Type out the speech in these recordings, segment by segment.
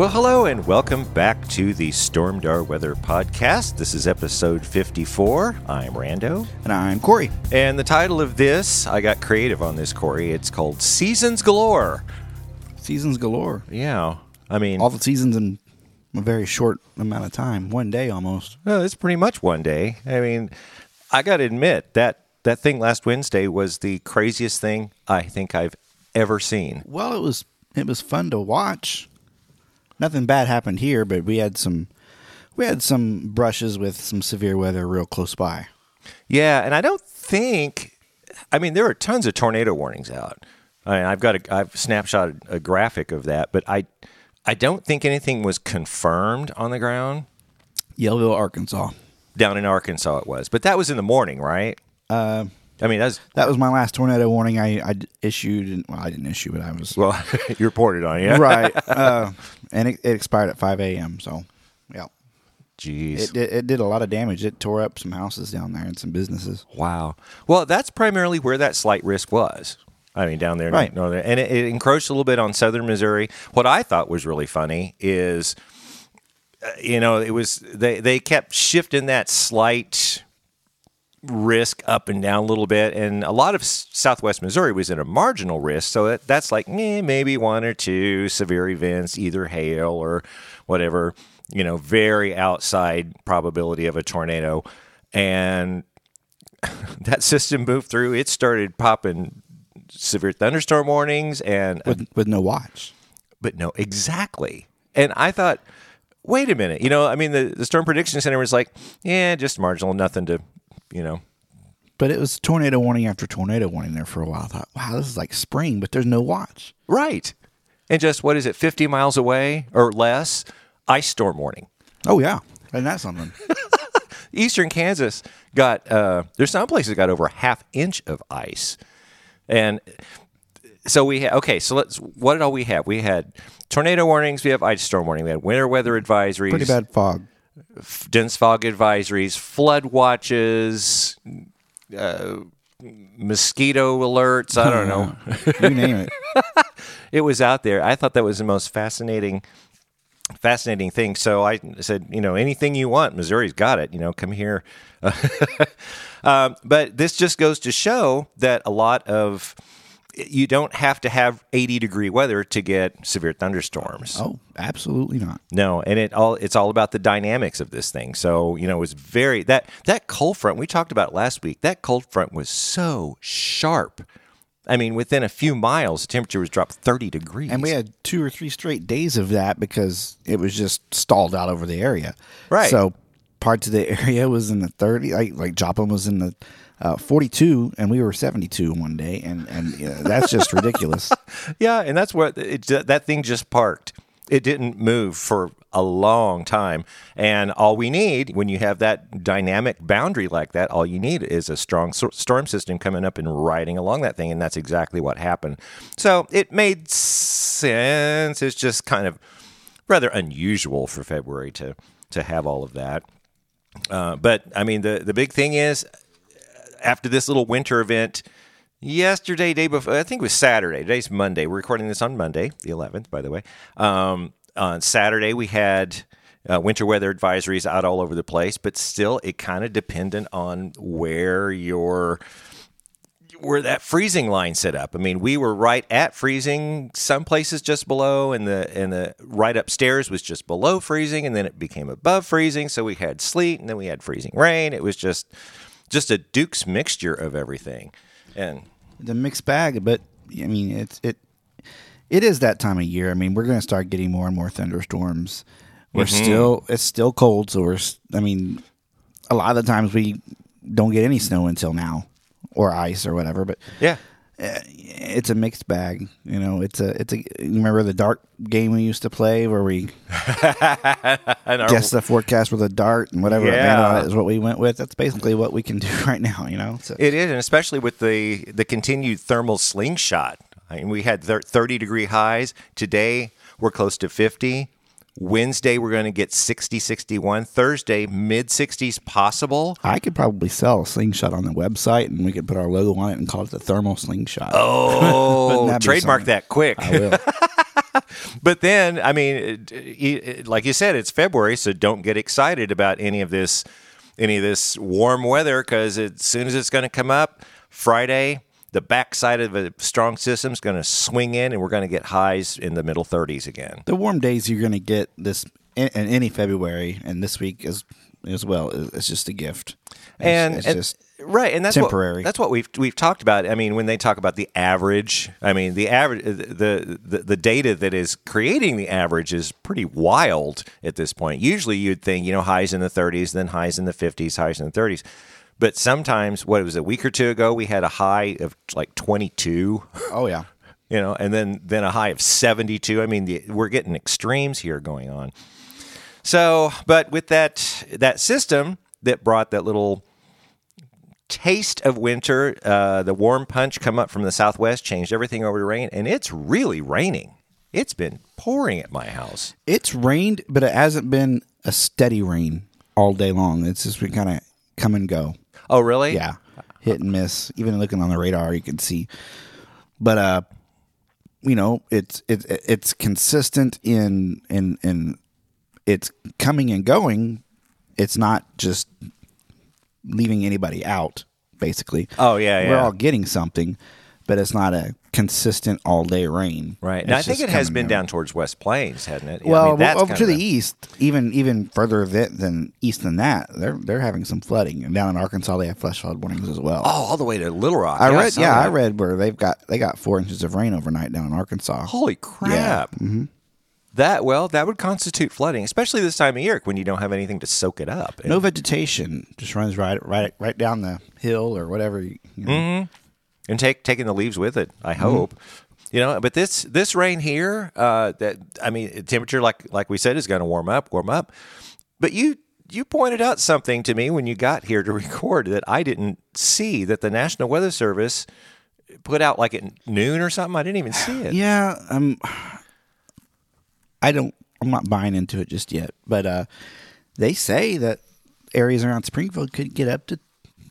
Well, hello and welcome back to the Stormdar Weather Podcast. This is episode 54. I'm Rando. And I'm Corey. And the title of this, I got creative on this, Corey. It's called Seasons Galore. Seasons galore. Yeah. I mean, All the seasons in a very short amount of time. One day almost. well, it's pretty much one day. I mean, I got to admit that that thing last Wednesday was the craziest thing I think I've ever seen. Well, it was it was fun to watch. Nothing bad happened here, but we had some we had some brushes with some severe weather real close by. Yeah, and I don't think. I mean, there are tons of tornado warnings out. I mean, I've got a I've snapshotted a graphic of that, but I I don't think anything was confirmed on the ground Yellville, Arkansas. down in Arkansas. It was, but that was in the morning, right? Uh, I mean, that's that was my last tornado warning I issued. And, well, I didn't issue it. I was well, you reported on, it, yeah, right, uh, and it, it expired at five a.m. So, yeah, Jeez, it, it it did a lot of damage. It tore up some houses down there and some businesses. Wow. Well, that's primarily where that slight risk was. I mean, down there, Right. northern, and it, it encroached a little bit on southern Missouri. What I thought was really funny is, uh, you know, it was they they kept shifting that slight risk up and down a little bit, and a lot of Southwest Missouri was in a marginal risk. So that, that's like eh, maybe one or two severe events, either hail or whatever. You know, very outside probability of a tornado, and that system moved through. It started popping severe thunderstorm warnings and with with no watch. but no, exactly. And I thought, wait a minute. You know, I mean, the, the Storm Prediction Center was like, yeah, just marginal, nothing to, you know. But it was tornado warning after tornado warning there for a while. I thought, wow, this is like spring, but there's no watch. Right. And just, what is it, 50 miles away or less? Ice storm warning. Oh yeah, and that's something. Eastern Kansas got, uh, there's some places got over a half inch of ice. And so we had, okay, so let's, what did all we have? We had tornado warnings, we have ice storm warning, we had winter weather advisories. Pretty bad fog. Dense fog advisories, flood watches, uh, mosquito alerts. I don't know. You name it. it was out there. I thought that was the most fascinating, fascinating thing. So I said, you know, anything you want, Missouri's got it. You know, come here. um, but this just goes to show that a lot of you don't have to have 80 degree weather to get severe thunderstorms. Oh, absolutely not. No, and it all it's all about the dynamics of this thing. So, you know, it was very that that cold front we talked about last week. That cold front was so sharp. I mean, within a few miles, the temperature was dropped 30 degrees. And we had two or three straight days of that because it was just stalled out over the area. Right. So parts of the area was in the 30, like, like Joplin was in the uh, 42, and we were 72 one day. And, and you know, that's just ridiculous. Yeah, and that's what it, that thing just parked. It didn't move for a long time. And all we need when you have that dynamic boundary like that, all you need is a strong storm system coming up and riding along that thing. And that's exactly what happened. So it made sense. It's just kind of rather unusual for February to, to have all of that. Uh, but I mean, the, the big thing is after this little winter event, yesterday, day before, I think it was Saturday. Today's Monday. We're recording this on Monday, the 11th, by the way. Um, on Saturday, we had uh, winter weather advisories out all over the place, but still, it kind of dependent on where your where that freezing line set up. I mean, we were right at freezing, some places just below, and the and the right upstairs was just below freezing, and then it became above freezing. So we had sleet, and then we had freezing rain. It was just just a Duke's mixture of everything. And the mixed bag, but I mean, it's it it is that time of year. I mean, we're going to start getting more and more thunderstorms. We're mm-hmm. still it's still cold, so we're. I mean, a lot of the times we don't get any snow until now, or ice or whatever. But Yeah. Eh, it's a mixed bag. You know, it's a it's a. You remember the dart game we used to play where we guess the forecast with a dart and whatever Yeah. on what we went with. That's basically what we can do right now. You know, so, It is, and especially with the the continued thermal slingshot. I mean, we had 30 degree highs. Today, we're close to 50. Wednesday, we're going to get 60, 61. Thursday, mid 60s possible. I could probably sell a slingshot on the website, and we could put our logo on it and call it the thermal slingshot. Oh, that trademark that quick. I will. But then, I mean, like you said, it's February, so don't get excited about any of this, any of this warm weather, because as soon as it's going to come up, Friday, the backside of a strong system is going to swing in, and we're going to get highs in the middle 30s again. the warm days you're going to get this in, in any February, and this week as as well. is- It's just a gift, It's- and, it's and- just right, and that's temporary. What, that's what we've we've talked about. I mean, when they talk about the average, I mean the average, uh, the, the the data that is creating the average is pretty wild at this point. Usually, you'd think you know highs in the 30s, then highs in the 50s, highs in the 30s. But sometimes, what it was a week or two ago, we had a high of like 22. oh yeah. you know, and then then a high of 72. I mean, the, we're getting extremes here going on. So, but with that that system that brought that little taste of winter, uh, the warm punch come up from the southwest, changed everything over to rain, and it's really raining. It's been pouring at my house. It's rained, but it hasn't been a steady rain all day long. It's just been kind of come and go. Oh, really? Yeah, hit and miss. Even looking on the radar, you can see. But uh, you know, it's it's it's consistent in in in it's coming and going. It's not just leaving anybody out. Basically, Oh, yeah, We're yeah. all getting something, but it's not a consistent all day rain. Right. And I think it has been and down towards West Plains, hasn't it? Yeah, I Well, mean, that's over to the east, even even further than, than east than that, they're they're having some flooding. And down in Arkansas, they have flash flood warnings as well. Oh, all the way to Little Rock. I Yeah, read, saw yeah, I read where they've got they got four inches of rain overnight down in Arkansas. Holy crap. That well, that would constitute flooding, especially this time of year when you don't have anything to soak it up. No vegetation, just runs right right right down the hill or whatever. You you know. Mm-hmm. And take taking the leaves with it. I hope. You know, but this this rain here, uh, that I mean, temperature like like we said is going to warm up, warm up. But you you pointed out something to me when you got here to record that I didn't see that the National Weather Service put out like at noon or something. I didn't even see it. Yeah, um, I don't. I'm not buying into it just yet, but uh, they say that areas around Springfield could get up to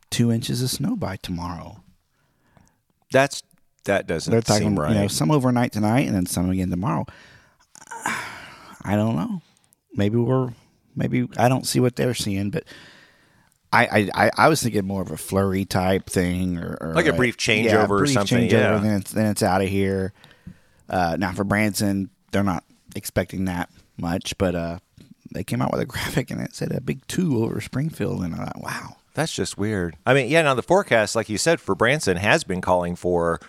two inches of snow by tomorrow. That's that doesn't They're talking, seem right. you know, some overnight tonight and then some again tomorrow. I don't know. Maybe we're maybe I don't see what they're seeing, but I I, I, was thinking more of a flurry type thing or, or Like a brief yeah, changeover or something, changeover, yeah. then it's then it's out of here. Uh, now for Branson, they're not expecting that much, but uh, they came out with a graphic and it said a big two over Springfield, and I thought, wow. That's just weird. I mean, yeah, now the forecast, like you said, for Branson has been calling for,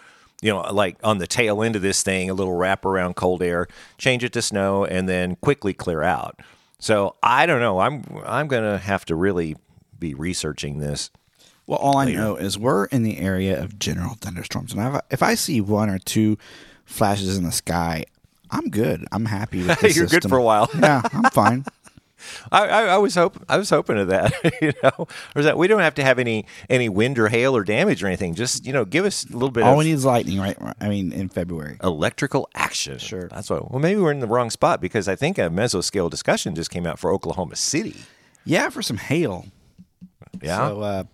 you know, like on the tail end of this thing, a little wrap around cold air, change it to snow, and then quickly clear out. So I don't know. I'm I'm gonna have to really be researching this. Well, all I know is we're in the area of general thunderstorms, and if, if I see one or two flashes in the sky, I'm good. I'm happy with the You're good for a while. yeah, I'm fine. I, I, I was hope I was hoping to that, you know, or is that we don't have to have any any wind or hail or damage or anything. Just you know, give us a little bit All of we need is lightning, right? I mean, in February. electrical action. Sure. That's what. Well, maybe we're in the wrong spot because I think a mesoscale discussion just came out for Oklahoma City. Yeah, for some hail. Yeah. So uh,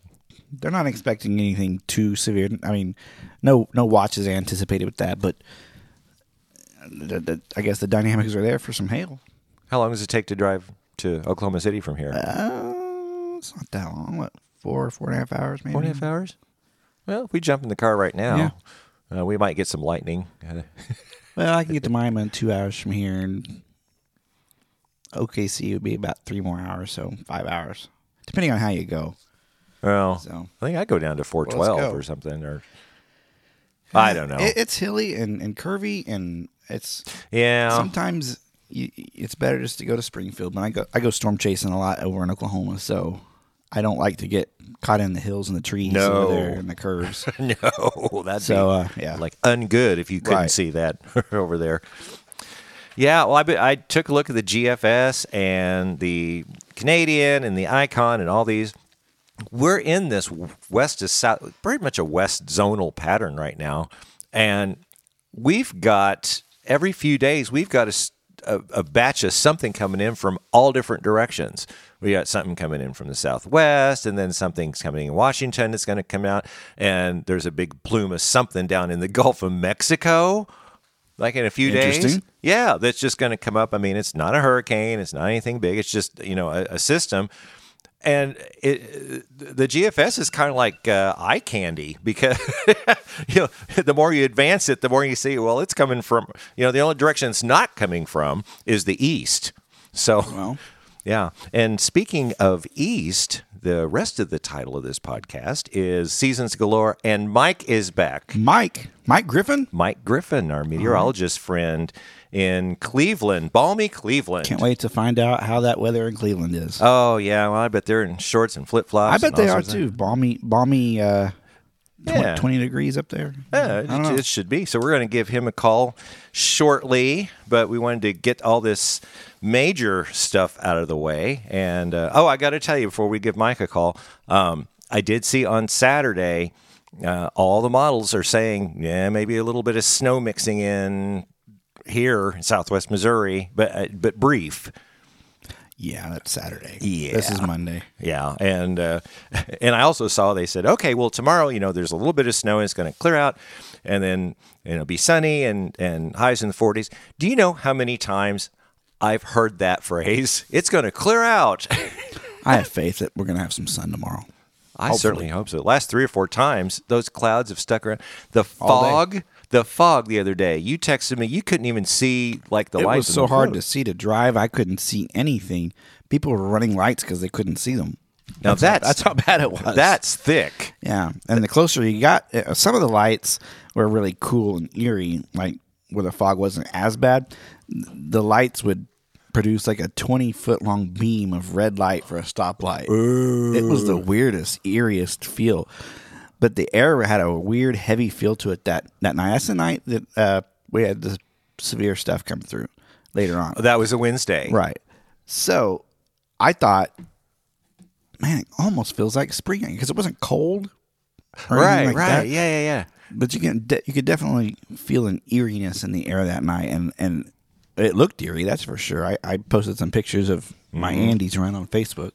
they're not expecting anything too severe. I mean, no no watches anticipated with that, but the, the, I guess the dynamics are there for some hail. How long does it take to drive to Oklahoma City from here? Uh, it's not that long. What four four and a half hours maybe? Four and a half hours. Well, if we jump in the car right now, uh, we might get some lightning. Uh, Well, I can get to Miami in two hours from here, and OKC would be about three more hours, so five hours, depending on how you go. well, So I think I'd go down to 412 Well, let's twelve go. or something, or I don't know. It, it's hilly and, and curvy, and it's Yeah. sometimes you, it's better just to go to Springfield. But I go I go storm chasing a lot over in Oklahoma, so I don't like to get caught in the hills and the trees No. over there and the curves. no, that'd So, uh, yeah. like ungood if you couldn't Right. see that over there. Yeah, well, I, be- I took a look at the GFS and the Canadian and the Icon and all these. We're in this west to south, pretty much a west zonal pattern right now, and we've got every few days we've got a, a- a batch of something coming in from all different directions. We got something coming in from the southwest, and then something's coming in Washington that's going to come out, and there's a big plume of something down in the Gulf of Mexico, like in a few days. Yeah, that's just going to come up. I mean, it's not a hurricane, it's not anything big. It's just you know a, a system, and it, the GFS is kind of like uh, eye candy because you know the more you advance it, the more you see. Well, it's coming from you know the only direction it's not coming from is the east. So Well. yeah. And speaking of east, the rest of the title of this podcast is Seasons Galore, and Mike is back. Mike, Mike Griffin. Mike Griffin, our meteorologist friend in Cleveland, balmy Cleveland. Can't wait to find out how that weather in Cleveland is. Oh yeah, well I bet they're in shorts and flip flops. I bet they are too. Balmy, balmy, uh, Yeah. 20 degrees up there. Yeah, it, it should be. So we're going to give him a call shortly, but we wanted to get all this major stuff out of the way. And uh, oh, I got to tell you before we give Mike a call, um, I did see on Saturday. Uh, all the models are saying, yeah, maybe a little bit of snow mixing in here in Southwest Missouri, but uh, but brief. Yeah, that's Saturday. Yeah. This is Monday. Yeah, and uh, and I also saw they said, okay, well tomorrow, you know, there's a little bit of snow and it's going to clear out, and then you know, it'll be sunny and and highs in the 40s. Do you know how many times I've heard that phrase? It's going to clear out. I have faith that we're going to have some sun tomorrow. I Hopefully. certainly hope so. Last three or four times, those clouds have stuck around. The fog, the fog the other day. You texted me. You couldn't even see like the it lights. It was so hard road. to see to drive. I couldn't see anything. People were running lights because they couldn't see them. Now how- that's- that's how bad it was. That's thick. yeah. And the closer you got, uh, some of the lights were really cool and eerie, like where the fog wasn't as bad. The lights would produce like a 20 foot long beam of red light for a stoplight. It was the weirdest, eeriest feel. But the air had a weird, heavy feel to it that, that night. That's the night that uh, we had the severe stuff come through later on. That was a Wednesday. Right. So I thought, man, it almost feels like spring because it wasn't cold. Right. like right. that. Yeah. Yeah. Yeah. But you can de- you could definitely feel an eeriness in the air that night, and and it looked eerie. That's for sure. I, I posted some pictures of my Mm-hmm. Andes around on Facebook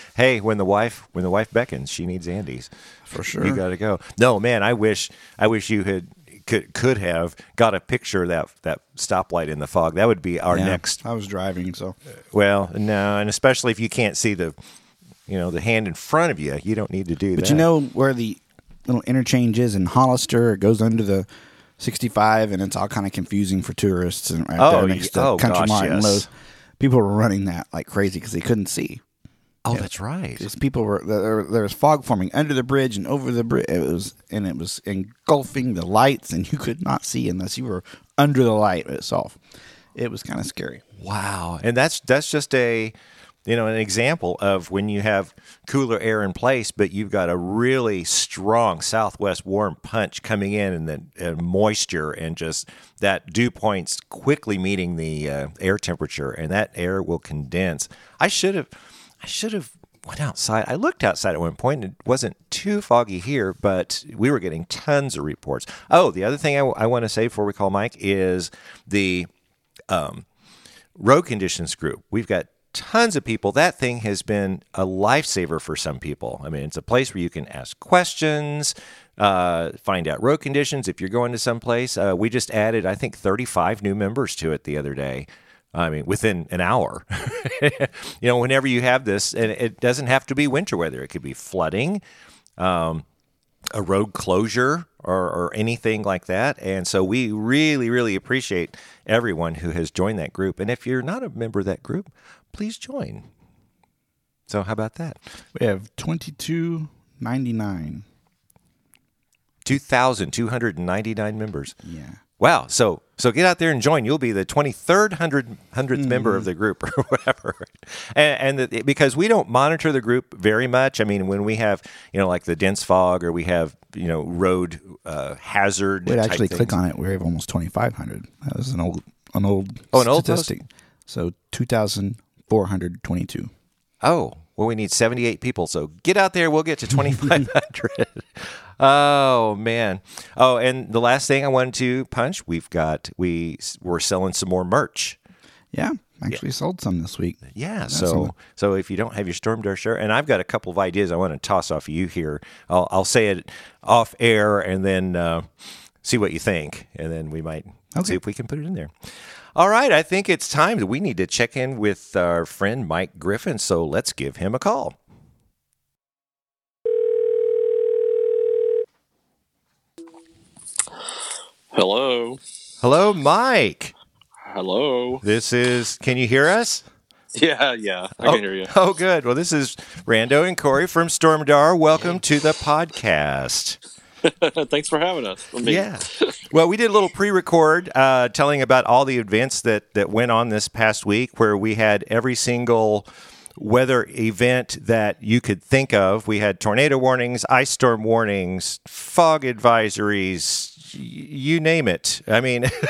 hey, when the wife when the wife beckons, she needs Andes. for sure. You got to go. No, man, I wish I wish you had could could have got a picture of that that stoplight in the fog. That would be our Yeah, next. I was driving, so Well, no, and especially if you can't see the you know the hand in front of you, you don't need to do that. But you know where the little interchange is in Hollister? It goes under the 65, and it's all kind of confusing for tourists. And right Oh, there next to oh, Country gosh, Mart and yes. Lowe's, people were running that like crazy because they couldn't see. oh, that's right. Just people were there, there was fog forming under the bridge and over the bridge. It was and it was engulfing the lights, and you could not see unless you were under the light itself. It was kind of scary. Wow, and that's that's just a you know an example of when you have cooler air in place, but you've got a really strong southwest warm punch coming in, and then uh, moisture and just that dew points quickly meeting the uh, air temperature, and that air will condense. I should have, I should have went outside. I looked outside at one point, and it wasn't too foggy here, but we were getting tons of reports. Oh, the other thing I, I want to say before we call Mike is the road conditions group. We've got tons of people. That thing has been a lifesaver for some people. I mean, it's a place where you can ask questions, uh, find out road conditions. If you're going to someplace, uh, we just added, I think, 35 new members to it the other day. I mean, within an hour. you know, whenever you have this, and it doesn't have to be winter weather, it could be flooding a road closure or, or anything like that. And so we really, really appreciate everyone who has joined that group. And if you're not a member of that group, please join. So how about that? We have twenty two ninety nine. 2,299 members. Yeah. Wow. So So get out there and join. You'll be the 23rd, 100, 100th member of the group or whatever. And, and the, because we don't monitor the group very much. I mean, when we have, you know, like the dense fog or we have, you know, road uh, hazard. Type actually, things. click on it. We have almost twenty five hundred. That was an old, an old, Oh, an old statistic. So two thousand four hundred twenty two. Oh, well, we need 78 people. So get out there. We'll get to 2,500. oh, man. Oh, and the last thing I wanted to punch, we've got, we, we're selling some more merch. Yeah, actually sold some this week. Yeah, That's so all. so if you don't have your Stormdar shirt, and I've got a couple of ideas I want to toss off you here. I'll, I'll say it off air and then uh, see what you think, and then we might see if we can put it in there. All right, I think it's time that we need to check in with our friend Mike Griffin. So let's give him a call. Hello. Hello, Mike. Hello. This is. Can you hear us? Yeah, yeah, I oh, can hear you. Oh, good. Well, this is Rando and Corey from Stormdar. Welcome to the podcast. Thanks for having us. Mean, Yeah. Well, we did a little pre-record uh, telling about all the events that that went on this past week, where we had every single weather event that you could think of. We had tornado warnings, ice storm warnings, fog advisories, y- you name it. I mean.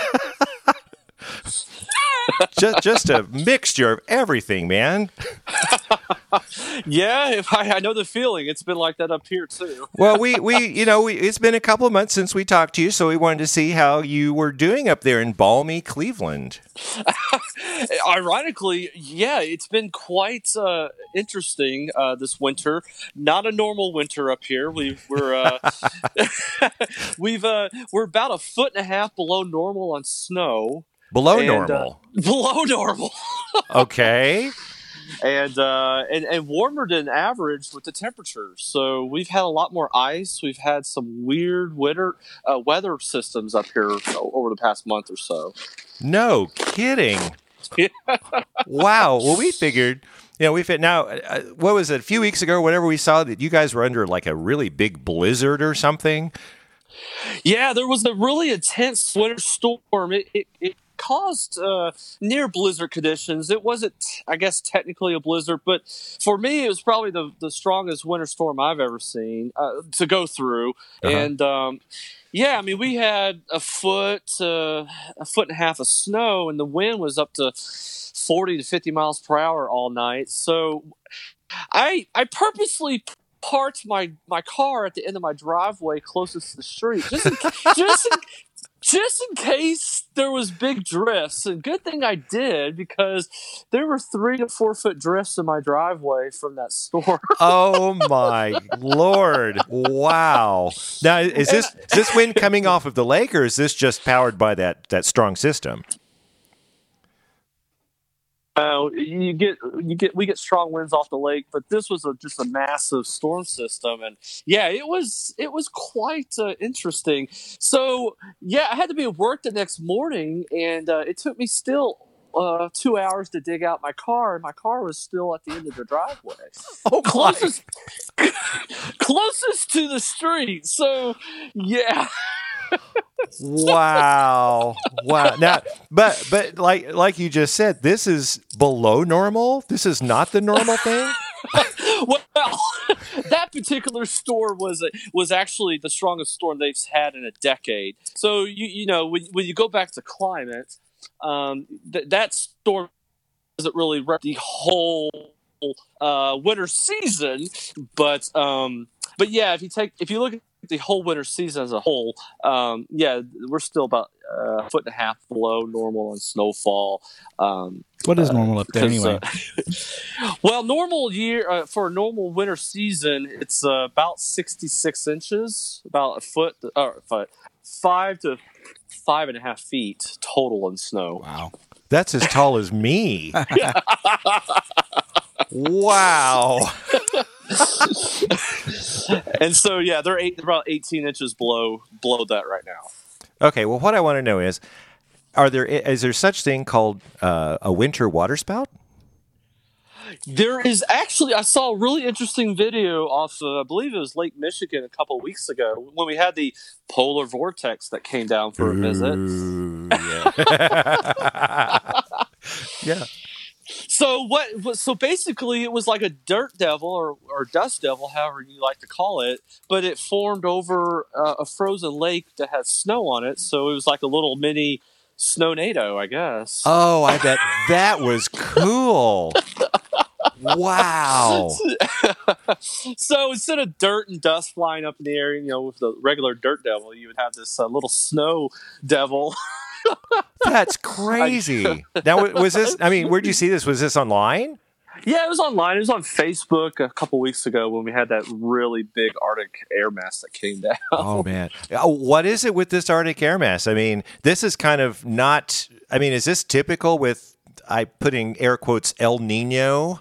just, just a mixture of everything, man. yeah. If I, I know the feeling. It's been like that up here too. Well, we, we you know, we, it's been a couple of months since we talked to you, so we wanted to see how you were doing up there in balmy Cleveland. Ironically, yeah, it's been quite uh, interesting uh, this winter. Not a normal winter up here. We, we're uh, we've uh, we're about a foot and a half below normal on snow. Below And, uh, normal. below normal. okay. and uh, and and warmer than average with the temperatures. So we've had a lot more ice. We've had some weird winter uh, weather systems up here over the past month or so. No kidding. wow. Well, we figured, you know, we've had now, uh, what was it, a few weeks ago, whatever we saw that you guys were under like a really big blizzard or something. Yeah, there was a really intense winter storm. It it, it caused uh, near blizzard conditions. It wasn't, I guess, technically a blizzard, but for me, it was probably the the strongest winter storm I've ever seen uh, to go through. Uh-huh. And um, yeah, I mean, we had a foot, uh, a foot and a half of snow, and the wind was up to forty to fifty miles per hour all night. So, I I purposely parked my my car at the end of my driveway closest to the street, just in, just in, just in case there was big drifts. And good thing I did because there were three to four foot drifts in my driveway from that storm. Oh my lord! Wow. Now, is this is this wind coming off of the lake, or is this just powered by that that strong system? Uh, you get you get we get strong winds off the lake, but this was a, just a massive storm system, and yeah, it was it was quite uh, interesting. So yeah, I had to be at work the next morning, and uh, it took me still. Uh, two hours to dig out my car, and my car was still at the end of the driveway, Oh, closest, closest to the street. So, yeah, Wow. Wow. Now, but but like like you just said, this is below normal. This is not the normal thing. well, that particular storm was a, was actually the strongest storm they've had in a decade. So you you know when, when you go back to climate, um, th- that storm doesn't really rep the whole uh, winter season, but um, but yeah, if you take if you look at the whole winter season as a whole, um, yeah, we're still about uh, a foot and a half below normal on snowfall. Um, What is normal up there anyway? uh, well, normal year uh, for a normal winter season, it's uh, about sixty-six inches, about a foot, or foot, five to five and a half feet total in snow. wow. That's as tall as me. wow. And so, yeah, they're, eight, they're about eighteen inches below below that right now. Okay. Well, what I want to know is, are there is there such thing called uh, a winter waterspout? There is actually, I saw a really interesting video off, of, I believe it was Lake Michigan a couple weeks ago when we had the polar vortex that came down for a visit. Yeah. yeah. So what? So basically, it was like a dirt devil or, or dust devil, however you like to call it, but it formed over uh, a frozen lake that had snow on it. So it was like a little mini snownado, I guess. Oh, I bet that was cool. Wow. so instead of dirt and dust flying up in the air, you know, with the regular dirt devil, you would have this uh, little snow devil. That's crazy. Now, was this, I mean, where'd you see this? Was this online? yeah, it was online. It was on Facebook a couple weeks ago when we had that really big Arctic air mass that came down. Oh, man. Oh, What is it with this Arctic air mass? I mean, this is kind of not, I mean, is this typical with, I putting air quotes, El Nino?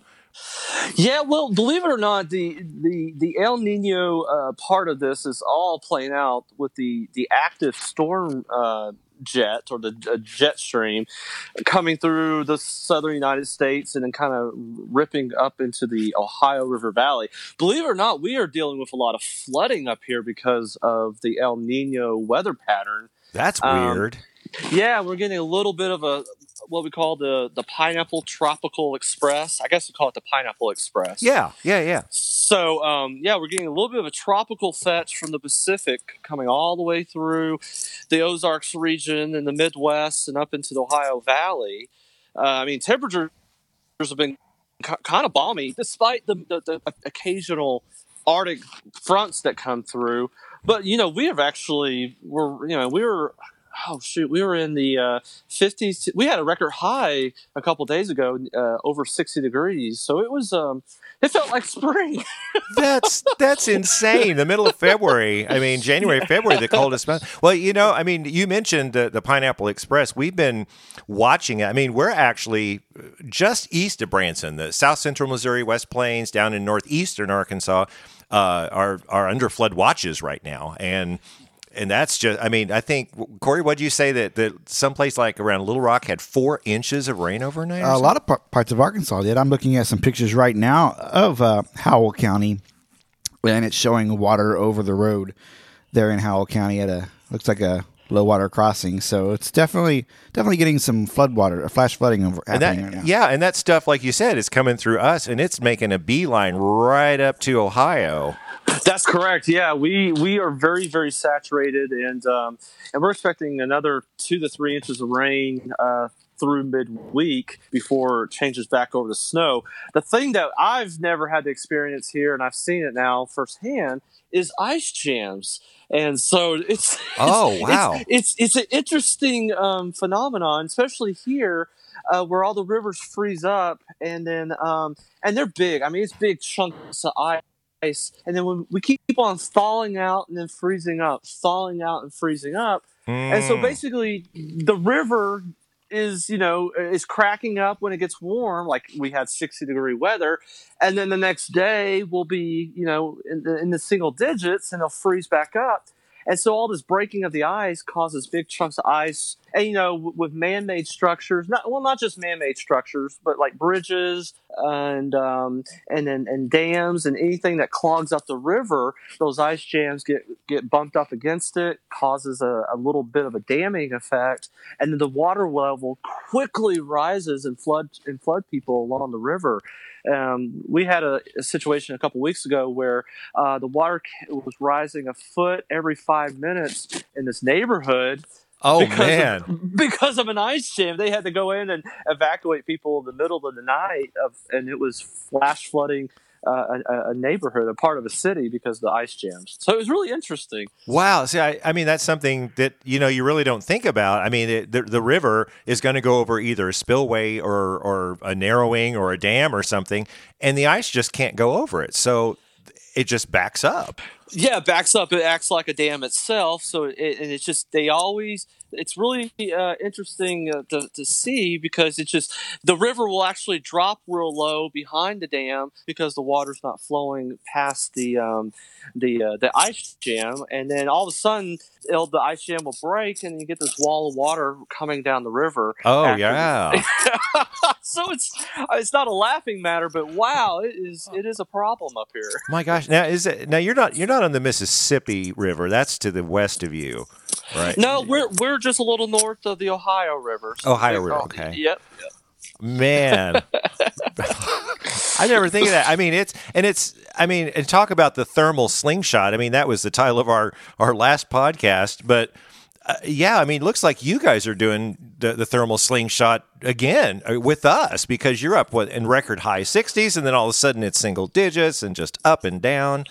Yeah, well, believe it or not, the the the El Nino uh, part of this is all playing out with the the active storm uh, jet or the jet stream coming through the southern United States and then kind of ripping up into the Ohio River Valley. Believe it or not, we are dealing with a lot of flooding up here because of the El Nino weather pattern. That's Um, weird. Yeah, we're getting a little bit of a what we call the the pineapple tropical express. I guess we call it the pineapple express. yeah, yeah, yeah. So um, yeah, we're getting a little bit of a tropical fetch from the Pacific coming all the way through the Ozarks region and the Midwest and up into the Ohio Valley. Uh, I mean, temperatures have been kind of balmy, despite the, the, the occasional Arctic fronts that come through. But you know, we have actually we're you know we were oh shoot we were in the uh, 50s. We had a record high a couple days ago, uh, over 60 degrees. So it was um, it felt like spring. That's that's insane. The middle of February. I mean, January, February, the coldest month. Well, you know, I mean, you mentioned the, the Pineapple Express. We've been watching it. I mean, we're actually just east of Branson, the South Central Missouri, West Plains, down in northeastern Arkansas, uh, are are under flood watches right now, and. And that's just, I mean, I think, Corey, what do you say that, that someplace like around Little Rock had four inches of rain overnight? a lot of par- parts of Arkansas did. I'm looking at some pictures right now of uh, Howell County, and it's showing water over the road there in Howell County at a looks like a low water crossing. So it's definitely definitely getting some flood water, a flash flooding over And happening that, right now. yeah, and that stuff, like you said, is coming through us, and it's making a beeline right up to Ohio. That's correct. Yeah, we we are very very saturated, and um, and we're expecting another two to three inches of rain uh, through midweek before it changes back over to snow. The thing that I've never had to experience here, and I've seen it now firsthand, is ice jams. And so it's Oh, it's- wow. it's it's, an interesting um, phenomenon, especially here. Uh, where all the rivers freeze up, and then um, and they're big. I mean, it's big chunks of ice and then when we keep on thawing out and then freezing up, thawing out and freezing up, and so Mm. basically the river is you know is cracking up when it gets warm like we had 60 degree weather and then the next day will be you know in the, in the single digits and it'll freeze back up. And so all this breaking of the ice causes big chunks of ice and you know with man-made structures not well not just man-made structures but like bridges and um, and then and dams and anything that clogs up the river those ice jams get get bumped up against it causes a, a little bit of a damming effect. And then the water level quickly rises and flood and flood people along the river. Um, we had a, a situation a couple weeks ago where uh, the water was rising a foot every five minutes in this neighborhood oh because man, of, because of an ice jam. They had to go in and evacuate people in the middle of the night, of, and it was flash flooding uh, a, a neighborhood, a part of a city, because of the ice jams. So it was really interesting. wow. See, I, I mean, that's something that you know you really don't think about. I mean, it, the the river is going to go over either a spillway or or a narrowing or a dam or something, and the ice just can't go over it. So it just backs up. Yeah, backs up. It acts like a dam itself. So it, and it's just they always. It's really uh, interesting uh, to, to see because it's just the river will actually drop real low behind the dam because the water's not flowing past the um, the uh, the ice jam, and then all of a sudden it'll, the ice jam will break, and you get this wall of water coming down the river. Oh after- yeah. so it's it's not a laughing matter, but wow, it is it is a problem up here. My gosh, now is it now you're not you're not on the Mississippi River. That's to the west of you, right? No, we're we're just a little north of the Ohio River. So Ohio River, okay. Yep. yep. Man, I never think of that. I mean, it's and it's. I mean, and talk about the thermal slingshot. I mean, that was the title of our our last podcast, but uh, yeah, I mean, looks like you guys are doing the, the, thermal slingshot again uh, with us because you're up what in record high 60s, and then all of a sudden it's single digits and just up and down.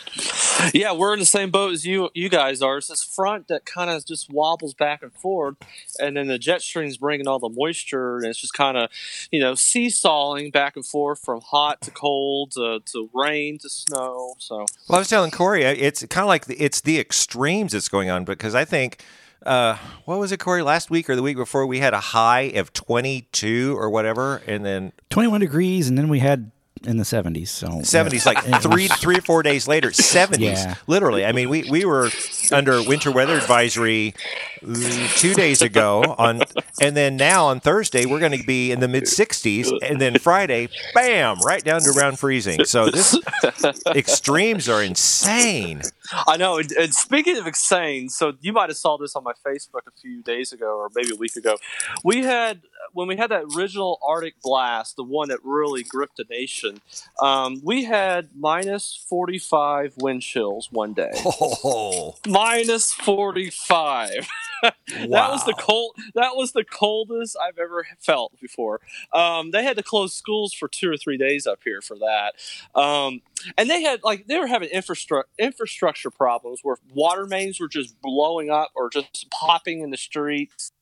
Yeah, we're in the same boat as you you guys are. It's this front that kind of just wobbles back and forth, and then the jet stream's bringing all the moisture, and it's just kind of you know seesawing back and forth from hot to cold to, to rain to snow. So, well, I was telling Corey, uh, it's kind of like the, it's the extremes that's going on because I think uh, what was it, Corey? Last week or the week before, we had a high of 22 or whatever, and then 21 degrees, and then we had in the 70s. So 70s, yeah. like three, three or four days later, 70s. Yeah. Literally. I mean, we, we were under winter weather advisory mm, two days ago on, and then now on Thursday we're going to be in the mid 60s, and then Friday, bam, right down to around freezing. So this extremes are insane. I know. And, and speaking of insane, so you might have saw this on my Facebook a few days ago, or maybe a week ago. We had when we had that original Arctic blast, the one that really gripped the nation. Um, we had minus forty five wind chills one day. Oh. Minus forty five. wow. that was the cold. That was the coldest I've ever felt before. Um, they had to close schools for two or three days up here for that. Um, and they had like they were having infrastructure infrastructure problems where water mains were just blowing up or just popping in the streets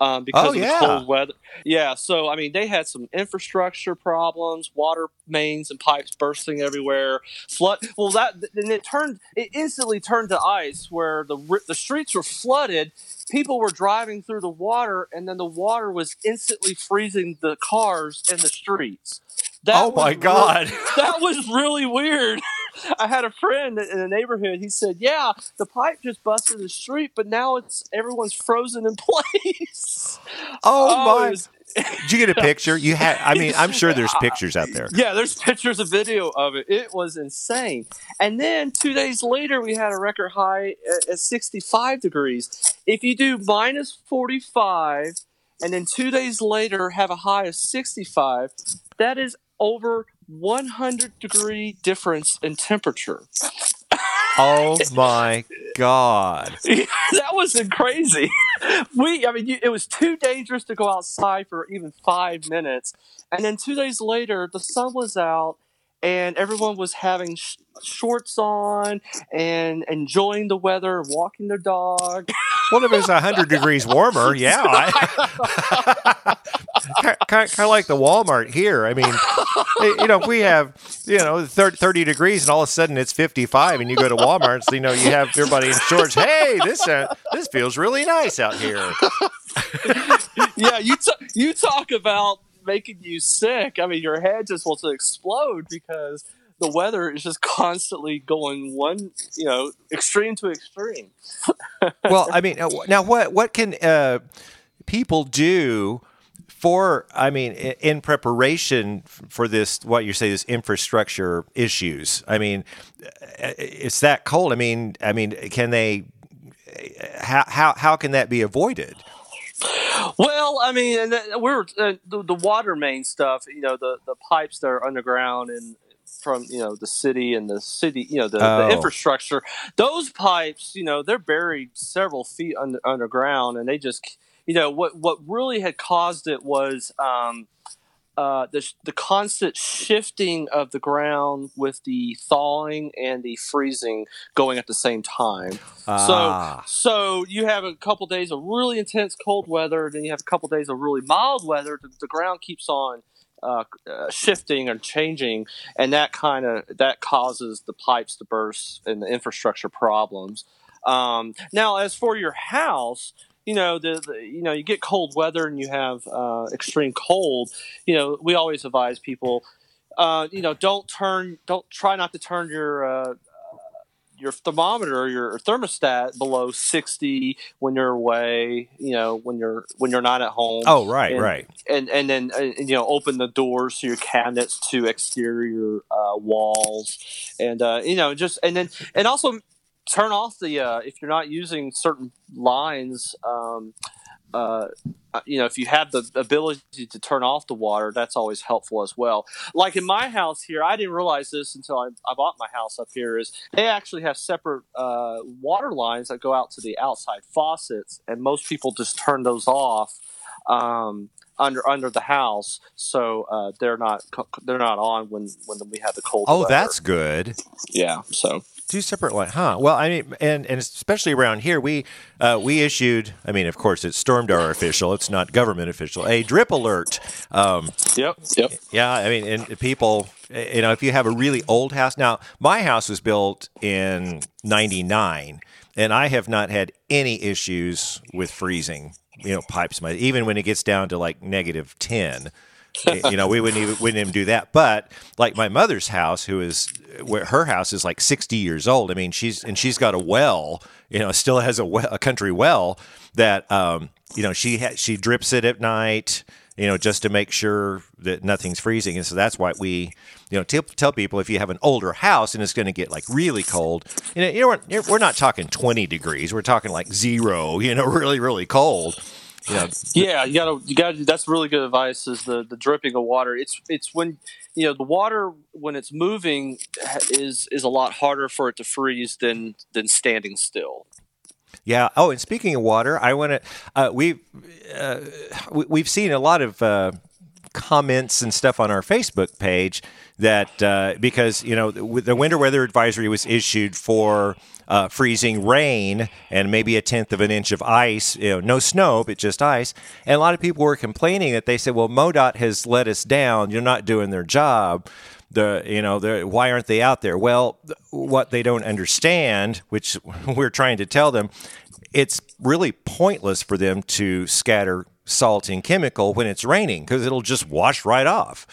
um, because oh, of the cold weather. Yeah, so I mean, they had some infrastructure problems, water mains and pipes bursting everywhere, flood. Well, that and it turned it instantly turned to ice where the the streets were flooded. People were driving through the water, and then the water was instantly freezing the cars in the streets. That oh my god, that was really weird. I had a friend in the neighborhood. He said, "Yeah, the pipe just busted the street, but now it's everyone's frozen in place." Oh, oh my! Was, Did you get a picture? You had. I mean, I'm sure there's pictures out there. Yeah, there's pictures of video of it. It was insane. And then two days later, we had a record high at, at 65 degrees. If you do minus 45, and then two days later have a high of 65, that is over 100 degree difference in temperature. oh my god. That was crazy. We i mean it was too dangerous to go outside for even five minutes. And then two days later the sun was out and everyone was having sh- shorts on and enjoying the weather walking their dog well if it's was 100 degrees warmer yeah I, kind, of like the Walmart here. I mean, you know, we have, you know, 30 degrees and all of a sudden it's 55 and you go to Walmart, so, you know, you have everybody in shorts. Hey, this, uh, this feels really nice out here. yeah. You, t- you talk about making you sick. I mean, your head just wants to explode because the weather is just constantly going one, you know, extreme to extreme. well, I mean, uh, now what what can uh, people do for i mean in preparation for this what you say this infrastructure issues i mean it's that cold i mean i mean can they how how, how can that be avoided well, I mean, we're uh, the, the, water main stuff. You know, the, the pipes that are underground and from you know the city and the city, you know, the, oh. the infrastructure. Those pipes, you know, they're buried several feet under, underground, and they just you know what what really had caused it was um, uh, the the constant shifting of the ground with the thawing and the freezing going at the same time. Ah. So so you have a couple days of really intense cold weather, then you have a couple days of really mild weather. The, the ground keeps on. Uh, uh, shifting and changing, and that kind of that causes the pipes to burst and the infrastructure problems. Um, now, as for your house, you know the, the, you know you get cold weather and you have uh, extreme cold you know we always advise people uh, you know don't turn don't try not to turn your uh, your thermometer, your thermostat below sixty when you're away. You know, when you're when you're not at home. Oh, right, and, right. And and then uh, you know, open the doors to your cabinets to exterior uh, walls, and uh, you know, just and then and also turn off the uh, if you're not using certain lines. Um, uh, uh, you know, if you have the ability to turn off the water, that's always helpful as well. Like in my house here, I didn't realize this until I, I bought my house up here. Is they actually have separate uh, water lines that go out to the outside faucets, and most people just turn those off. Um, under under the house, so uh, they're not they're not on when when we have the cold. Oh, weather. that's good. Yeah. So two separate lines, huh? Well, I mean, and and especially around here, we uh, we issued. I mean, of course, it's Stormdar official. It's not government official. A drip alert. Um, yep. Yep. Yeah. I mean, and people, you know, if you have a really old house. Now, my house was built in '99, and I have not had any issues with freezing. You know, pipes. My even when it gets down to like negative ten you know, we wouldn't even wouldn't even do that. But like my mother's house, who is where her house is like sixty years old. I mean, she's and she's got a well. You know, still has a, well, a country well that um, you know she ha- she drips it at night. You know, just to make sure that nothing's freezing, and so that's why we, you know, t- tell people if you have an older house and it's going to get like really cold, you know, you know, we're, we're not talking twenty degrees, we're talking like zero. You know, really, really cold yeah, yeah, you gotta, you gotta. That's really good advice. Is the the dripping of water? It's it's when you know the water when it's moving is is a lot harder for it to freeze than than standing still. Yeah. Oh, and speaking of water, I want to. Uh, we've uh, we, have seen a lot of uh, comments and stuff on our Facebook page that uh, because you know the, the winter weather advisory was issued for uh, freezing rain and maybe a tenth of an inch of ice, you know, no snow, but just ice. And a lot of people were complaining that they said, well, MoDOT has let us down. You're not doing their job. The, you know, why aren't they out there? Well, what they don't understand, which we're trying to tell them, it's really pointless for them to scatter salt and chemical when it's raining because it'll just wash right off.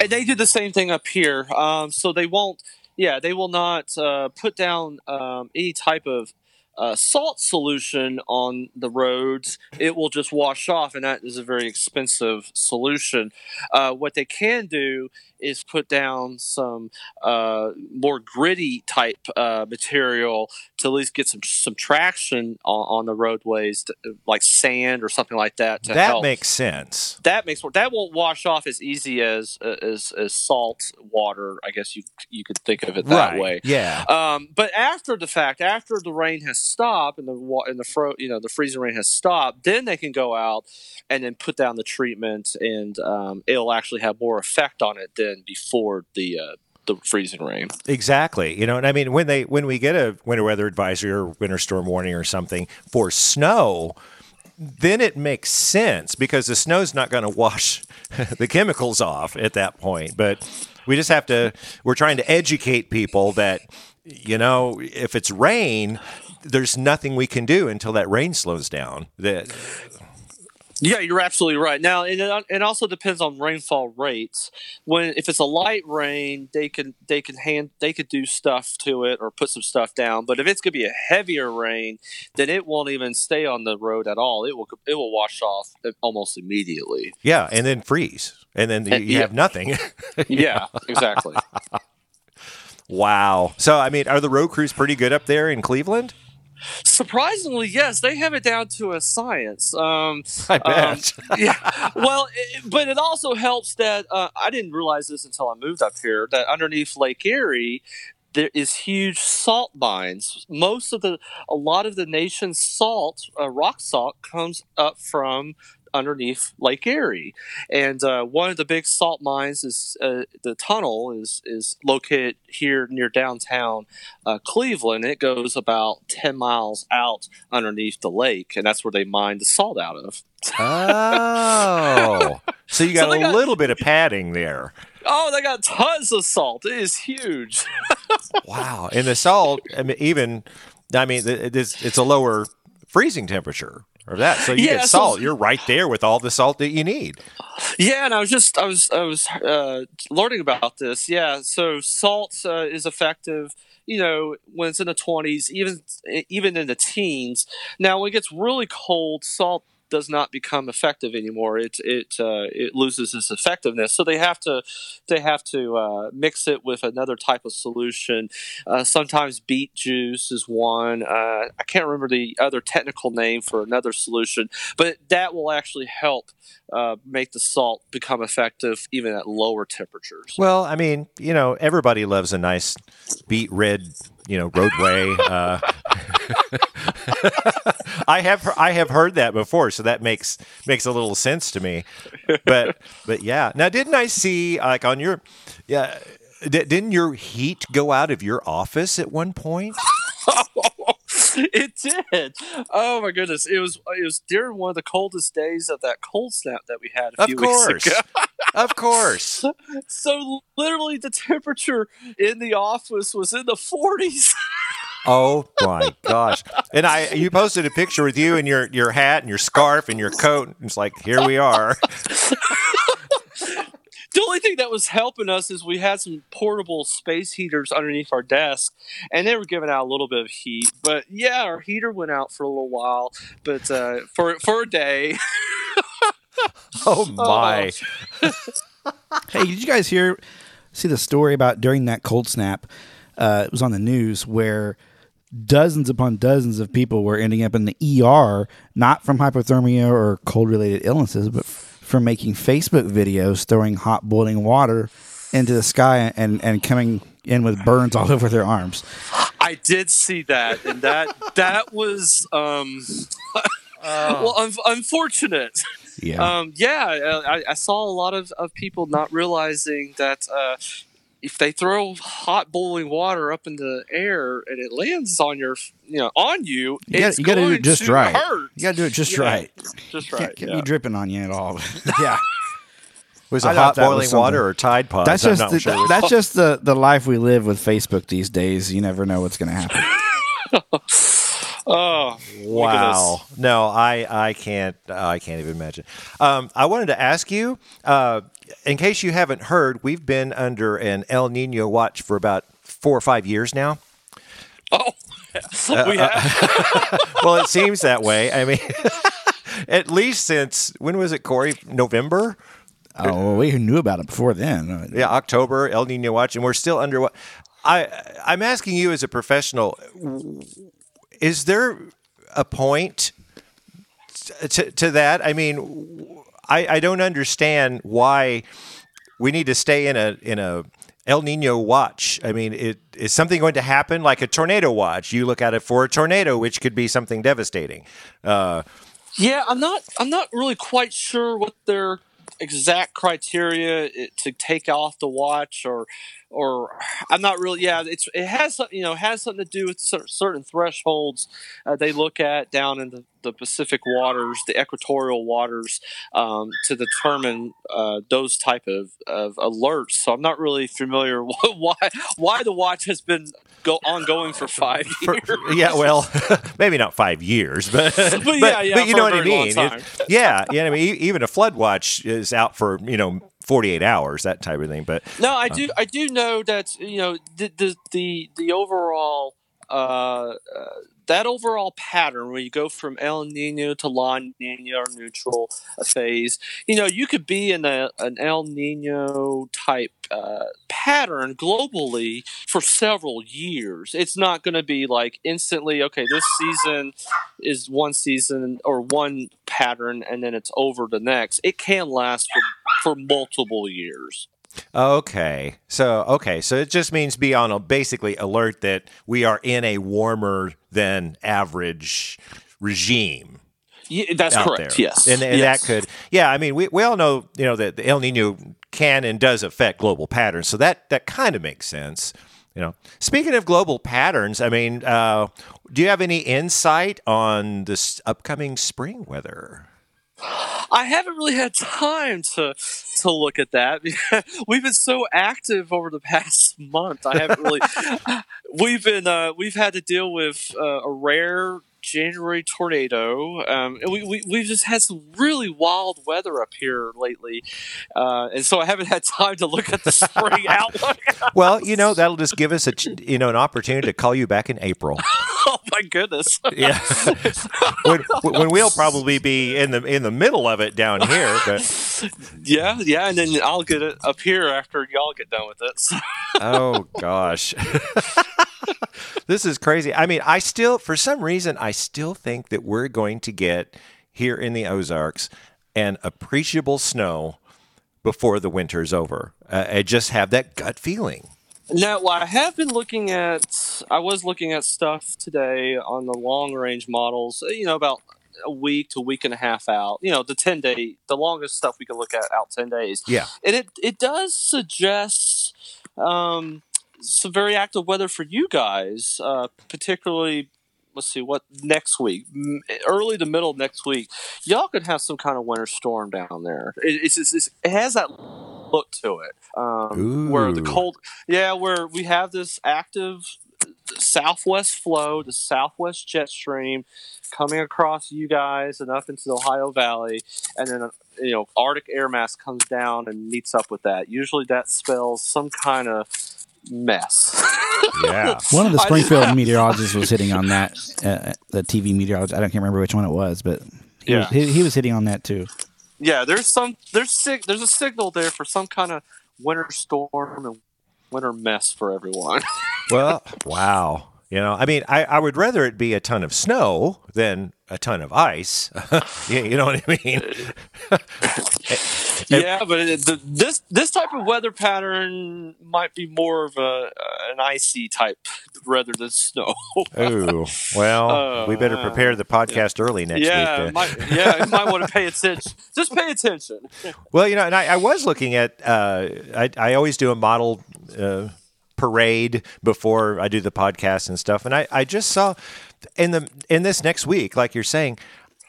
And they do the same thing up here. Um, so they won't yeah, they will not uh, put down um, any type of uh, salt solution on the roads, it will just wash off, and that is a very expensive solution. Uh, what they can do is put down some uh, more gritty type uh, material to at least get some some traction on, on the roadways, to, like sand or something like that. that help. makes sense. That makes that won't wash off as easy as as as salt water. I guess you you could think of it that right. way. Yeah. Um, but after the fact, after the rain has stopped and the and the fro- you know the freezing rain has stopped, then they can go out and then put down the treatment, and um, it'll actually have more effect on it than before the uh, the freezing rain. Exactly. You know, and I mean when they when we get a winter weather advisory or winter storm warning or something for snow, then it makes sense because the snow's not going to wash the chemicals off at that point. But we just have to we're trying to educate people that you know, if it's rain, there's nothing we can do until that rain slows down. That yeah, you're absolutely right. Now, it, it uh, also depends on rainfall rates. When if it's a light rain, they can they can hand they could do stuff to it or put some stuff down. But if it's going to be a heavier rain, then it won't even stay on the road at all. It will it will wash off uh, almost immediately. Yeah, and then freeze, and then you, you yeah. have nothing. yeah, exactly. wow. So, I mean, are the road crews pretty good up there in Cleveland? Surprisingly, yes, they have it down to a science. Um, I bet. Um, yeah. Well, it, but it also helps that uh, I didn't realize this until I moved up here. That underneath Lake Erie, there is huge salt mines. Most of the, a lot of the nation's salt, uh, rock salt, comes up from underneath Lake Erie. And uh, one of the big salt mines is uh, the tunnel is is located here near downtown uh, Cleveland. It goes about ten miles out underneath the lake, and that's where they mine the salt out of. oh, so you got so a got, little bit of padding there. Oh, they got tons of salt. It is huge. wow, and the salt, I mean, even I mean, it's, it's a lower freezing temperature or that. So you yeah, get salt. So, You're right there with all the salt that you need. Yeah, and I was just I was I was uh, learning about this. Yeah, so salt uh, is effective you know, when it's in the 20s, even even in the teens. Now, when it gets really cold, salt does not become effective anymore. It it uh, it loses its effectiveness. So they have to they have to uh, mix it with another type of solution. Uh, sometimes beet juice is one. Uh, I can't remember the other technical name for another solution, but that will actually help uh, make the salt become effective even at lower temperatures. Well, I mean, you know, everybody loves a nice beet red you know roadway. Uh, I have I have heard that before, so that makes makes a little sense to me. But but yeah, now didn't I see like on your yeah didn't your heat go out of your office at one point? it did. Oh my goodness! It was it was during one of the coldest days of that cold snap that we had a of few course. weeks ago. of course. So literally, the temperature in the office was in the forties. Oh my gosh! And I, you posted a picture with you and your your hat and your scarf and your coat. And It's like here we are. the only thing that was helping us is we had some portable space heaters underneath our desk, and they were giving out a little bit of heat. But yeah, our heater went out for a little while, but uh, for for a day. oh my! hey, did you guys hear? See the story about during that cold snap? Uh, it was on the news where dozens upon dozens of people were ending up in the ER, not from hypothermia or cold related illnesses, but from making Facebook videos throwing hot boiling water into the sky and, and coming in with burns all over their arms. I did see that, and that that was um, well, un- unfortunate. Yeah, um, yeah. I, I, saw a lot of, of people not realizing that uh, if they throw hot boiling water up in the air and it lands on your, you know, on you, you got to do it just right. Hurt. You got to do it just yeah, right. Just right. Can't, can't yeah. be dripping on you at all. yeah. Was it hot boiling water or Tide Pods? That's just the, sure. that's just the the life we live with Facebook these days. You never know what's going to happen. oh wow! No, I I can't I can't even imagine. Um, I wanted to ask you. Uh, in case you haven't heard, we've been under an El Nino watch for about four or five years now. Oh, we have. Uh, well, it seems that way. I mean, at least since when was it, Corey? November. Oh, well, we knew about it before then. Yeah, October El Nino watch, and we're still under what? I I'm asking you as a professional. Is there a point to, to that? I mean, I, I don't understand why we need to stay in a in a El Nino watch. I mean, it, is something going to happen like a tornado watch? You look at it for a tornado, which could be something devastating. Uh, yeah, I'm not. I'm not really quite sure what their exact criteria to take off the watch, or or I'm not really. Yeah, it's it has you know has something to do with certain thresholds uh, they look at down in the, the Pacific waters, the equatorial waters, um, to determine uh, those type of, of alerts. So I'm not really familiar why why the watch has been go ongoing for five years. For, yeah, well, maybe not five years, but but, but yeah, yeah, but you know what I mean. It, yeah, yeah. I mean, even a flood watch is out for you know 48 hours, that type of thing. But no, I uh, do, I do know that you know the the the, the overall. Uh, uh, that overall pattern where you go from El Nino to La Nina or neutral phase, you know, you could be in a, an El Nino type uh, pattern globally for several years. It's not going to be like instantly, okay, this season is one season or one pattern and then it's over the next. It can last for, for multiple years. Okay. So okay. So it just means be on a basically alert that we are in a warmer than average regime. Yeah, that's correct. There. Yes. And, and yes. that could yeah, I mean we, we all know, you know, that the El Nino can and does affect global patterns. So that that kind of makes sense. You know, speaking of global patterns, I mean, uh, do you have any insight on this upcoming spring weather? I haven't really had time to to look at that. we've been so active over the past month. I haven't really. we've been uh, we've had to deal with uh, a rare January tornado. Um, and we, we, we've just had some really wild weather up here lately. Uh, and so I haven't had time to look at the spring outlook. well, you know, that'll just give us a, you know, an opportunity to call you back in April. oh my goodness. yeah. when, when we'll probably be in the, in the middle of it down here. But. Yeah. Yeah. And then I'll get it up here after y'all get done with it. So. oh gosh. this is crazy. I mean, I still, for some reason, I still think that we're going to get here in the Ozarks an appreciable snow before the winter's over. Uh, I just have that gut feeling. Now, well, I have been looking at, I was looking at stuff today on the long range models, you know, about a week to week and a half out. You know, the 10 day, the longest stuff we can look at out 10 days. Yeah. And it, it does suggest um, some very active weather for you guys, uh, particularly. Let's see what next week, early to middle next week, y'all could have some kind of winter storm down there. It, it's, it's, it has that look to it, um, where the cold, yeah, where we have this active southwest flow, the southwest jet stream coming across you guys and up into the Ohio Valley, and then you know Arctic air mass comes down and meets up with that. Usually, that spells some kind of mess. yeah. One of the Springfield meteorologists was hitting on that. Uh, the TV meteorologist. I don't remember which one it was, but he Yeah. was, he, he was hitting on that too. Yeah, there's some there's sig- there's a signal there for some kind of winter storm and winter mess for everyone. Well, wow. You know, I mean, I, I would rather it be a ton of snow than a ton of ice. you, you know what I mean? yeah, but it, the, this this type of weather pattern might be more of a an icy type rather than snow. Ooh, well, Oh, we better prepare the podcast early next yeah, week. to- might, yeah, you might want to pay attention. Just pay attention. Well, you know, and I, I was looking at. Uh, I, I always do a model uh, parade before I do the podcast and stuff, and I, I just saw in the in this next week, like you're saying,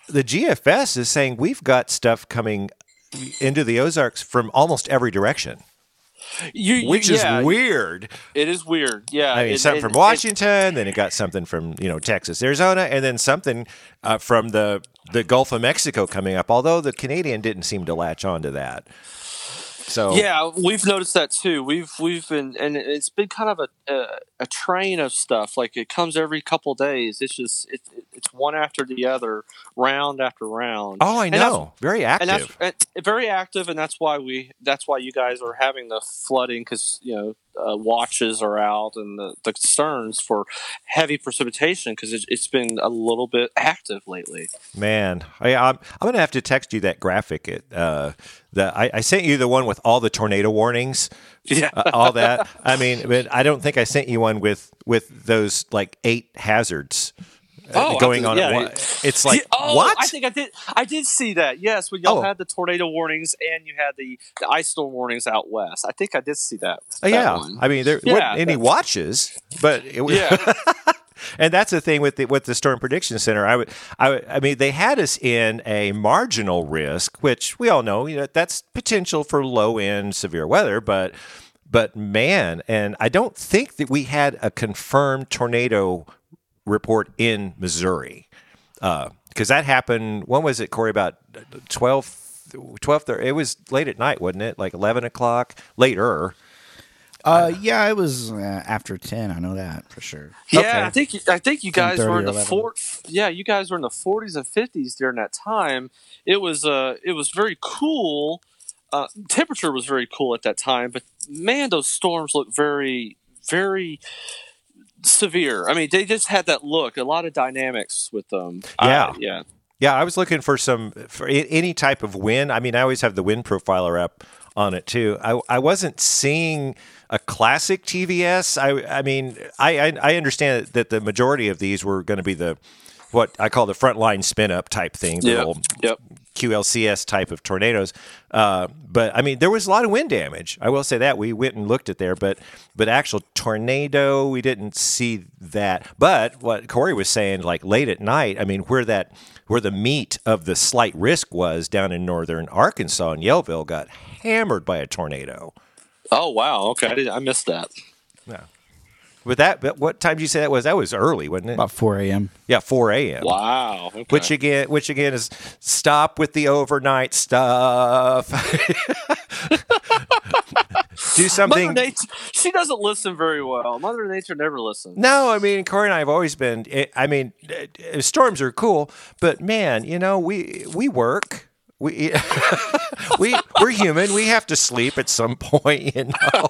the GFS is saying we've got stuff coming into the Ozarks from almost every direction, You, which yeah, is weird. It is weird. Yeah, I mean, it- something it- from it- Washington, then it got something from you know Texas, Arizona, and then something uh, from the the Gulf of Mexico coming up. Although the Canadian didn't seem to latch on to that. So Yeah, we've noticed that too. We've we've been and it's been kind of a a, a train of stuff. Like it comes every couple days. It's just it, it's one after the other, round after round. Oh, I know. Very and active. that's and very active, and that's why we that's why you guys are having the flooding because you know uh, watches are out and the, the concerns for heavy precipitation because it, it's been a little bit active lately. Man, I, I'm I'm gonna have to text you that graphic. It uh, the I, I sent you the one with all the tornado warnings, Yeah. uh, all that. I mean, but I don't think I sent you one with with those like eight hazards uh, Oh, going on yeah. at once. It's like oh, what? I think I did. I did see that. Yes, when y'all Oh. had the tornado warnings and you had the, the ice storm warnings out west. I think I did see that. Oh, that yeah, one. I mean there Yeah, weren't any watches, but it was, yeah, and that's the thing with the with the Storm Prediction Center. I would, I, I mean, they had us in a marginal risk, which we all know, you know, that's potential for low end severe weather, but. But man, and I don't think that we had a confirmed tornado report in Missouri uh, because that happened. When was it, Corey? About 12, 12 It was late at night, wasn't it? Like eleven o'clock, later. Uh, yeah, it was uh, after ten. I know that for sure. yeah. Okay. I think I think you guys were in the 11. four. Yeah, you guys were in the forties and fifties during that time. It was uh, it was very cool. Uh, temperature was very cool at that time, but man, those storms look very, very severe. I mean, they just had that look. A lot of dynamics with them. Yeah. I- yeah. Yeah, I was looking for some for any type of wind. I mean, I always have the wind profiler up on it too. I I wasn't seeing a classic TVS. I I mean, I I, I understand that the majority of these were going to be the what I call the frontline spin up type thing, the Yep. old Yep. QLCS type of tornadoes. Uh, but I mean, there was a lot of wind damage. I will say that we went and looked at there, but but actual tornado, we didn't see that. But what Corey was saying, like late at night, I mean, where that where the meat of the slight risk was down in northern Arkansas and Yellville got hammered by a tornado. Oh wow. Okay, I, didn't, I missed that. Yeah. But that, but what time did you say that was? That was early, wasn't it? About 4 a.m. yeah, four a.m. Wow. Okay. Which again, which again is stop with the overnight stuff. Do Mother something. Nature, she doesn't listen very well. Mother Nature never listens. No, I mean Corey and I have always been. I mean, uh, storms are cool, but man, you know, we we work. We we we're human. We have to sleep at some point, you know.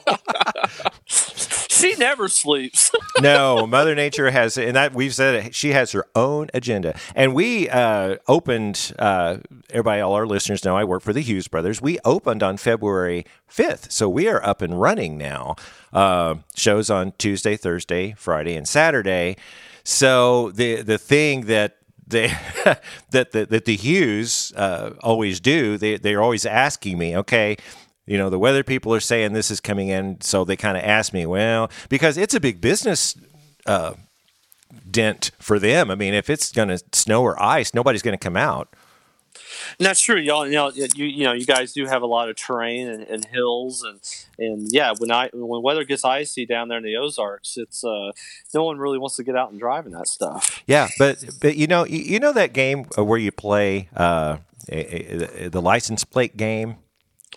She never sleeps. no, Mother Nature has, and that we've said it, she has her own agenda. And we uh, opened, uh, everybody, all our listeners know I work for the Hughes Brothers. We opened on February 5th. So we are up and running now. Uh, shows on Tuesday, Thursday, Friday, and Saturday. So the, the thing that they that the, that the Hughes uh, always do. They they're always asking me, okay, you know, the weather people are saying this is coming in, so they kind of ask me, well, because it's a big business uh, dent for them. I mean, if it's going to snow or ice, nobody's going to come out. And that's true. Y'all, you know, you you know, you guys do have a lot of terrain and, and hills, and and yeah, when I when weather gets icy down there in the Ozarks, it's uh, no one really wants to get out and drive in that stuff. Yeah, but but you know you, know that game where you play uh, a, a, the license plate game.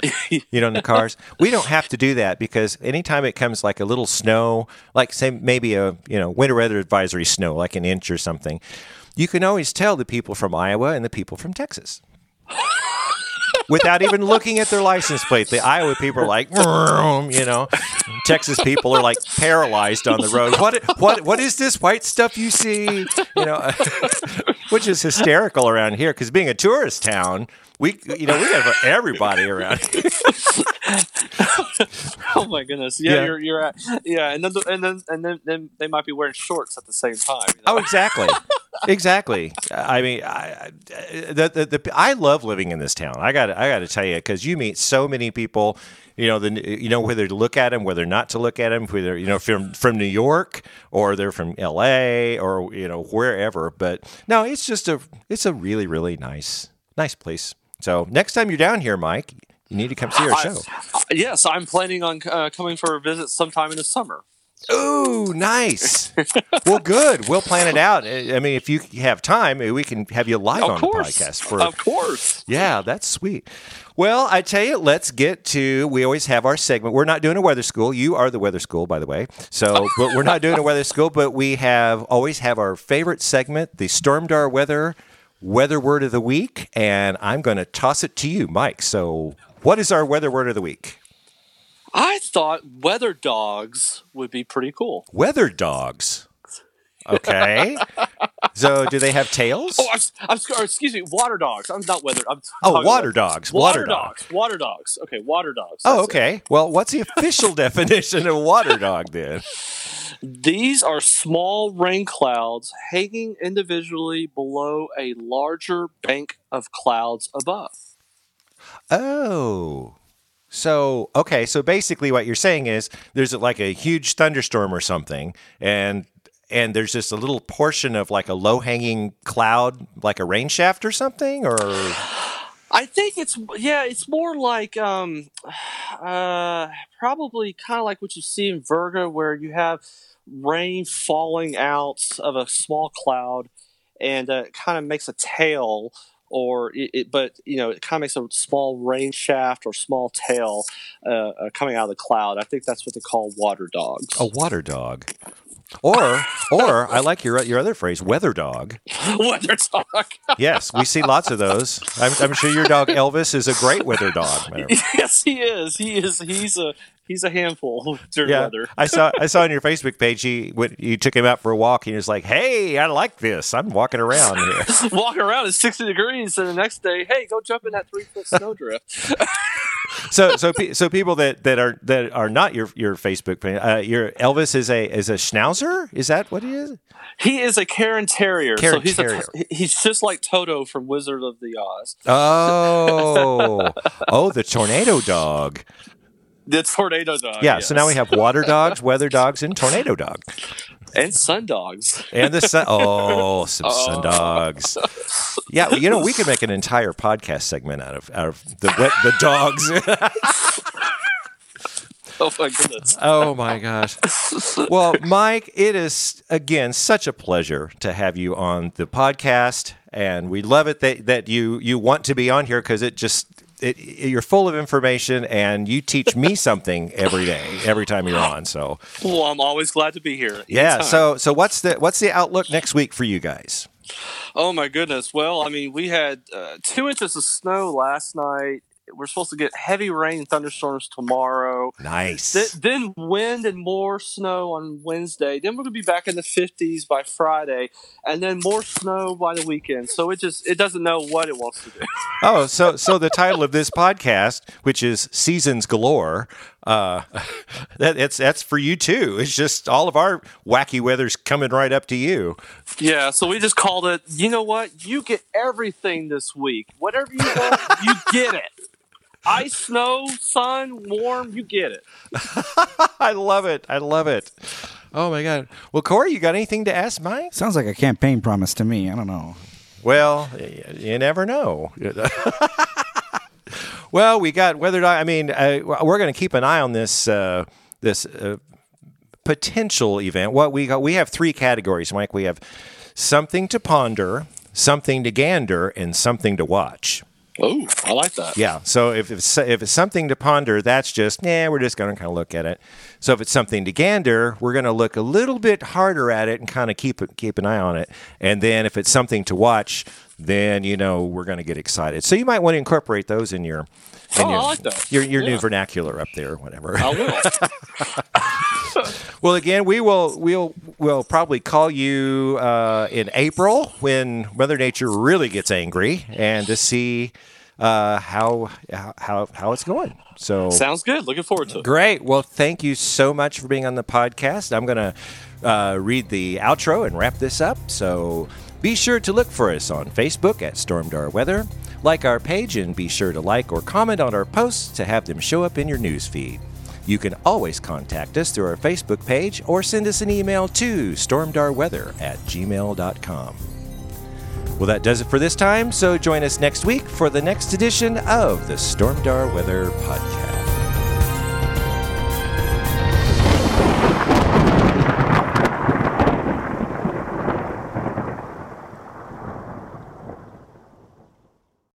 you know, in the cars, we don't have to do that because anytime it comes like a little snow, like say maybe a you know winter weather advisory snow, like an inch or something, you can always tell the people from Iowa and the people from Texas. Without even looking at their license plate, the Iowa people are like, you know, Texas people are like paralyzed on the road. What, what, what is this white stuff you see? You know, which is hysterical around here because being a tourist town, we, you know, we have everybody around here. oh my goodness! Yeah, Yeah. you're you're at yeah, and then and then and then, then they might be wearing shorts at the same time. you know? Oh, exactly, exactly. I mean, I, I- the, the, the, I love living in this town. I got I got to tell you because you meet so many people. You know, the you know whether to look at them, whether not to look at them, whether you know if from from New York or they're from L.A. or you know wherever. But no, it's just a it's a really really nice nice place. So next time you're down here, Mike, you need to come see our show. uh, yes, I'm planning on uh, coming for a visit sometime in the summer. Ooh, nice. well, good. We'll plan it out. I I mean, if you have time, eh, we can have you live Of on course, the podcast for of course. Yeah, that's sweet. Well, I tell you, let's get to. We always have our segment. We're not doing a weather school. You are the weather school, by the way. So, but we're not doing a weather school. But we have always have our favorite segment, the Stormdar Weather Weather Word of the Week, and I'm going to toss it to you, Mike. So, what is our weather word of the week? I thought weather dogs would be pretty cool. Weather dogs. Okay. so, do they have tails? Oh, I'm, I'm excuse me, water dogs. I'm not weather. I'm Oh, water dogs. Water, Water dogs. dogs. Water dogs. Okay, water dogs. Oh, That's it. okay. Well, what's the official definition of water dog then? These are small rain clouds hanging individually below a larger bank of clouds above. Oh. So, okay, so basically what you're saying is there's like a huge thunderstorm or something and and there's just a little portion of like a low-hanging cloud like a rain shaft or something or? I think it's yeah, it's more like um, uh, probably kind of like what you see in virga, where you have rain falling out of a small cloud, and uh, it kind of makes a tail, or it, it but you know it kind of makes a small rain shaft or small tail uh, uh, coming out of the cloud. I think that's what they call water dogs. a water dog. Or or I like your your other phrase, weather dog. weather dog. Yes, we see lots of those. I'm, I'm sure your dog Elvis is a great weather dog. yes, he is. He is. He's a he's a handful during Yeah, weather. I saw I saw on your Facebook page he when you took him out for a walk and he was like, "Hey, I like this. I'm walking around here." walking around at 60 degrees and the next day hey go jump in that three foot snowdrift so so so people that, that are that are not your your Facebook uh, your Elvis is a is a schnauzer. Is that what he is? he is a Cairn Terrier Cairn so he's Terrier. A, he's just like Toto from Wizard of the Oz Oh, oh, the tornado dog. the tornado dog Yeah. So now we have water dogs, weather dogs, and tornado dog, and sun dogs and the sun. Oh, some Oh. sun dogs. Yeah, well, you know we could make an entire podcast segment out of out of the wet- the dogs. oh my goodness. Oh my gosh. Well, Mike, it is again such a pleasure to have you on the podcast, and we love it that that you you want to be on here because it just. It, you're full of information and you teach me something every day every time you're on so Well, I'm always glad to be here. yeah Anytime. so so what's the what's the outlook next week for you guys Oh my goodness. Well, I mean, we had uh, two inches of snow last night. We're supposed to get heavy rain and thunderstorms tomorrow. nice Th- then wind and more snow on Wednesday. Then we're gonna be back in the 50s by Friday, and then more snow by the weekend. So it just it doesn't know what it wants to do. Oh, so so the title of this podcast, which is Seasons Galore, uh, that it's that's for you too. It's just all of our wacky weather's coming right up to you. yeah. So we just called it. You know what? You get everything this week. Whatever you want, you get it. Ice, snow, sun, warm. You get it. I love it. I love it. Oh my god. Well, Corey, you got anything to ask Mike? Sounds like a campaign promise to me. I don't know. Well, you never know. well, we got weather. I mean, uh, we're going to keep an eye on this uh, this uh, potential event. What we got? We have three categories, Mike. We have something to ponder, something to gander, and something to watch. Oh, I like that. Yeah. So if it's if it's something to ponder, that's just yeah, we're just going to kind of look at it. So if it's something to gander, we're going to look a little bit harder at it and kind of keep keep an eye on it. And then if it's something to watch, then you know we're going to get excited. So you might want to incorporate those in your Oh, I your, like that. your your new vernacular up there, whatever. I will. Well, again, we will we'll we'll probably call you uh, in April when Mother Nature really gets angry, and to see uh, how how how it's going. So Sounds good. Looking forward to it. great. Well, thank you so much for being on the podcast. I'm gonna uh, read the outro and wrap this up. So be sure to look for us on Facebook at Stormdar Weather. Like our page and be sure to like or comment on our posts to have them show up in your news feed. You can always contact us through our Facebook page or send us an email to stormdarweather at gmail.com. Well, that does it for this time, so join us next week for the next edition of the Stormdar Weather Podcast.